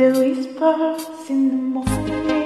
The whispers in the morning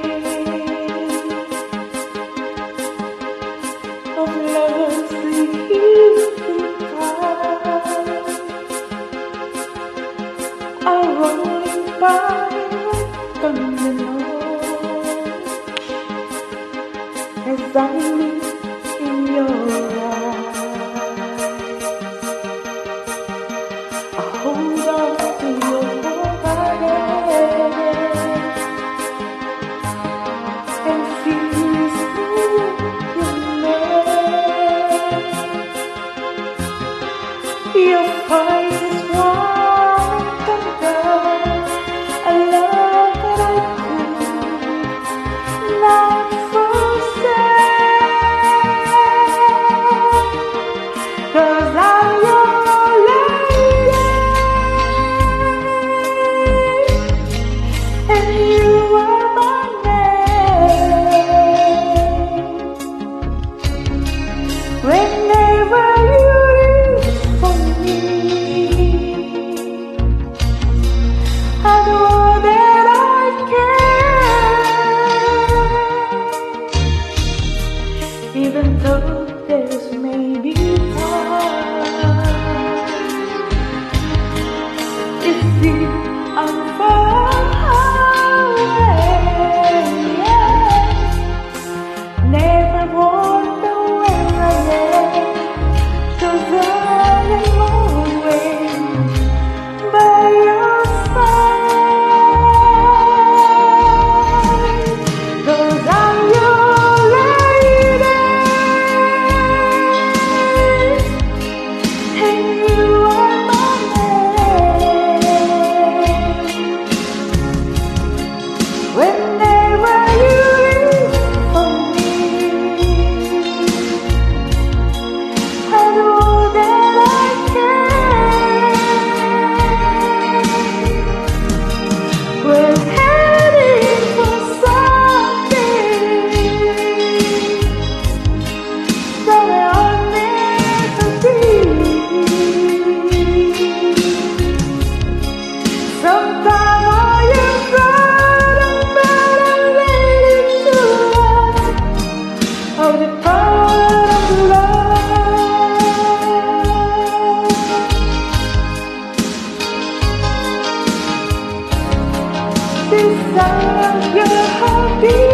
Cause I want you.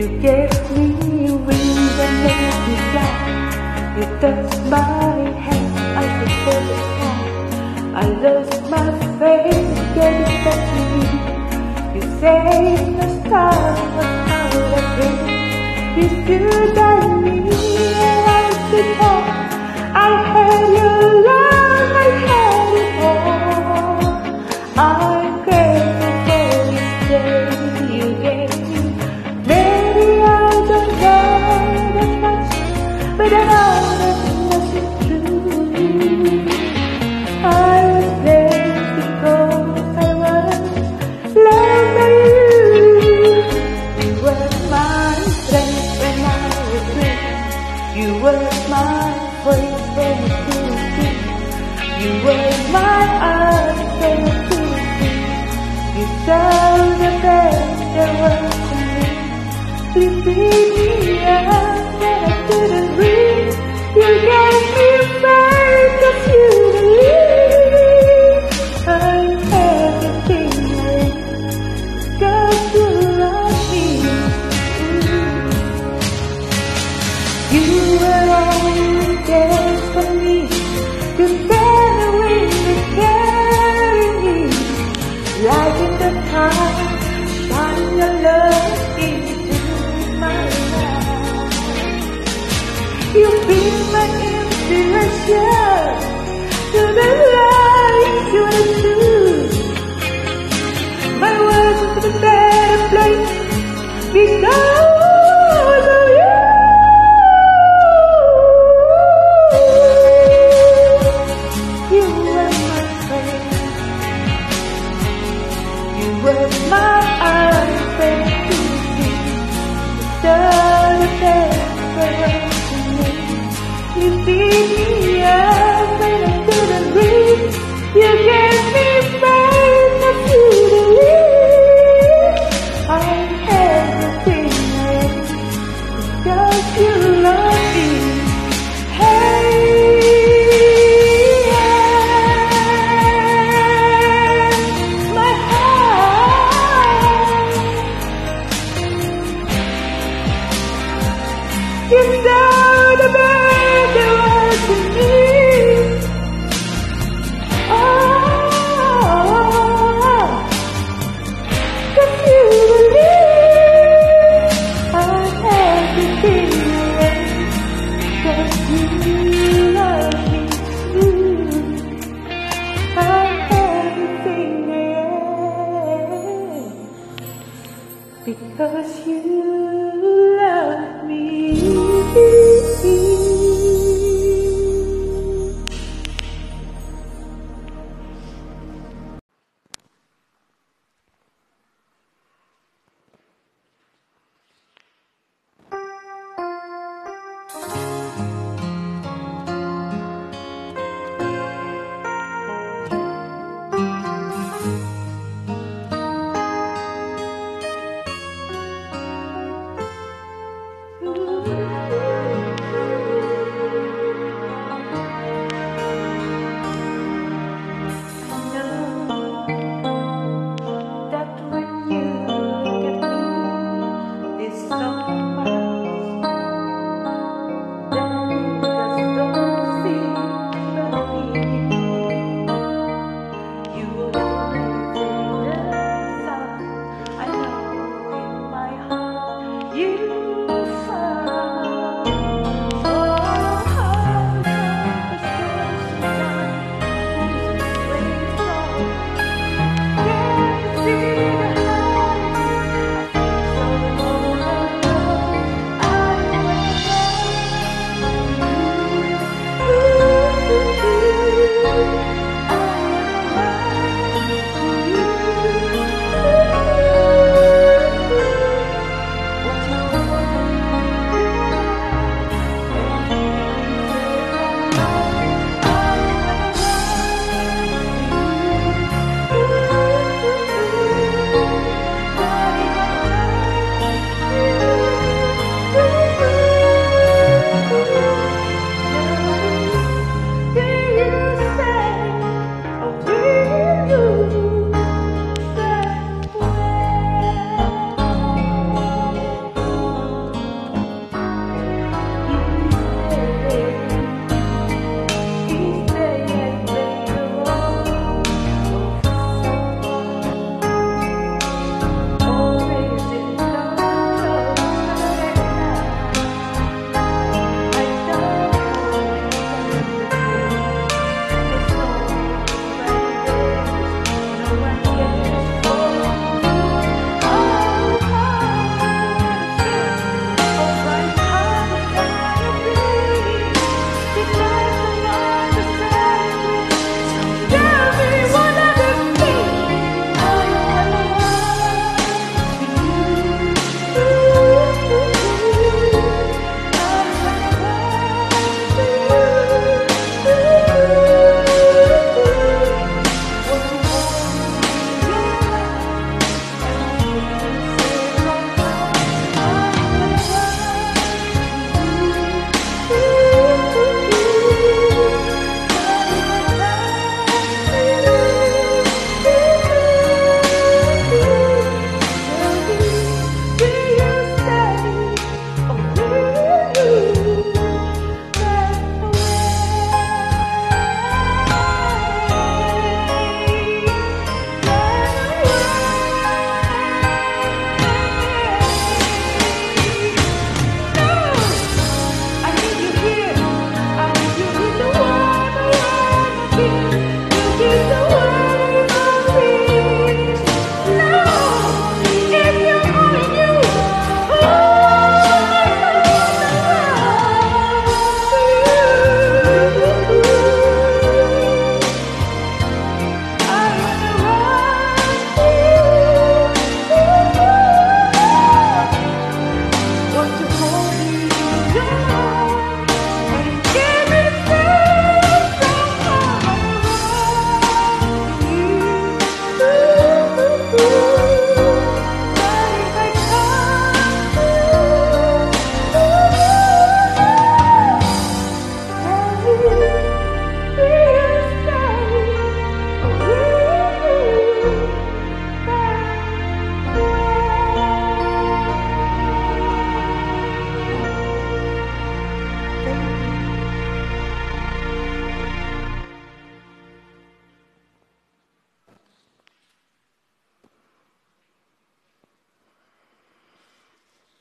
You gave me wings ring that made me fly. You touched my hand, I could feel the sky. I lose my faith, gave it back to me. You saved the stars, what I would have been. You die, me, and I stood tall. I had your love, I had it all. I'm grateful for this day. Thank you.